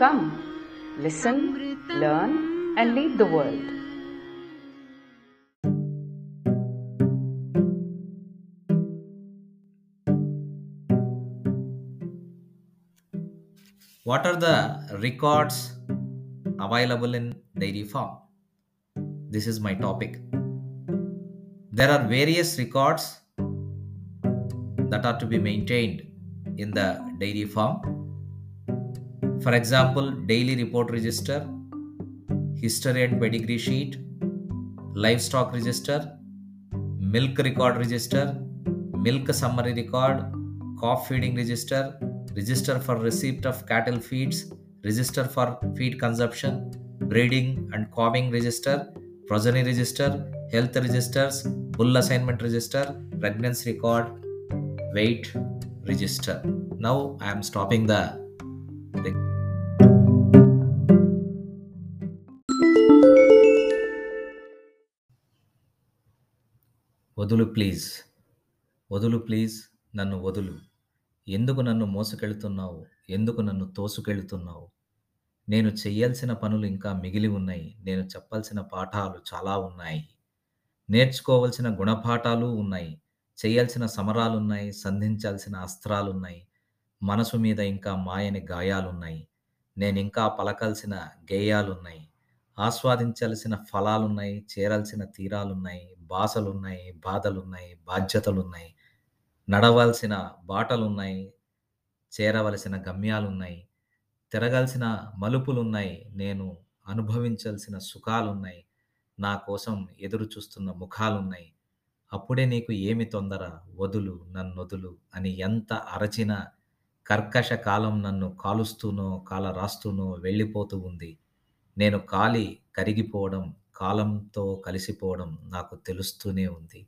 Come, listen, learn, and lead the world. What are the records available in dairy farm? This is my topic. There are various records that are to be maintained in the dairy farm. For example, daily report register, history and pedigree sheet, livestock register, milk record register, milk summary record, calf feeding register, register for receipt of cattle feeds, register for feed consumption, breeding and calving register, progeny register, health registers, bull assignment register, pregnancy record, weight register. Now I am stopping the వదులు please. వదులు please నన్ను వదులు. ఎందుకు నన్ను మోసుకెళ్తున్నావు? ఎందుకు నన్ను తోసుకెళ్తున్నావు? నేను చెయ్యాల్సిన పనులు ఇంకా మిగిలి ఉన్నాయి. నేను చెప్పాల్సిన పాఠాలు చాలా ఉన్నాయి. నేర్చుకోవలసిన గుణపాఠాలు ఉన్నాయి. చేయాల్సిన సమరాలున్నాయి. సంధించాల్సిన అస్త్రాలున్నాయి. మనసు మీద ఇంకా మాయని గాయాలున్నాయి. నేను ఇంకా పలకాల్సిన గేయాలున్నాయి. ఆస్వాదించాల్సిన ఫలాలున్నాయి చేరాల్సిన తీరాలున్నాయి బాసలున్నాయి బాధలున్నాయి బాధ్యతలున్నాయి నడవాల్సిన బాటలున్నాయి చేరవలసిన గమ్యాలున్నాయి తిరగాల్సిన మలుపులున్నాయి నేను అనుభవించాల్సిన సుఖాలున్నాయి నా కోసం ఎదురు చూస్తున్న ముఖాలున్నాయి. అప్పుడే నీకు ఏమి తొందర? వదులు నన్నొదులు అని ఎంత అరచిన కర్కశ కాలం నన్ను కాలుస్తూనో కాల రాస్తూనో వెళ్ళిపోతూ ఉంది. నేను కాలి కరిగిపోవడం కాలంతో కలిసిపోవడం నాకు తెలుస్తూనే ఉంది.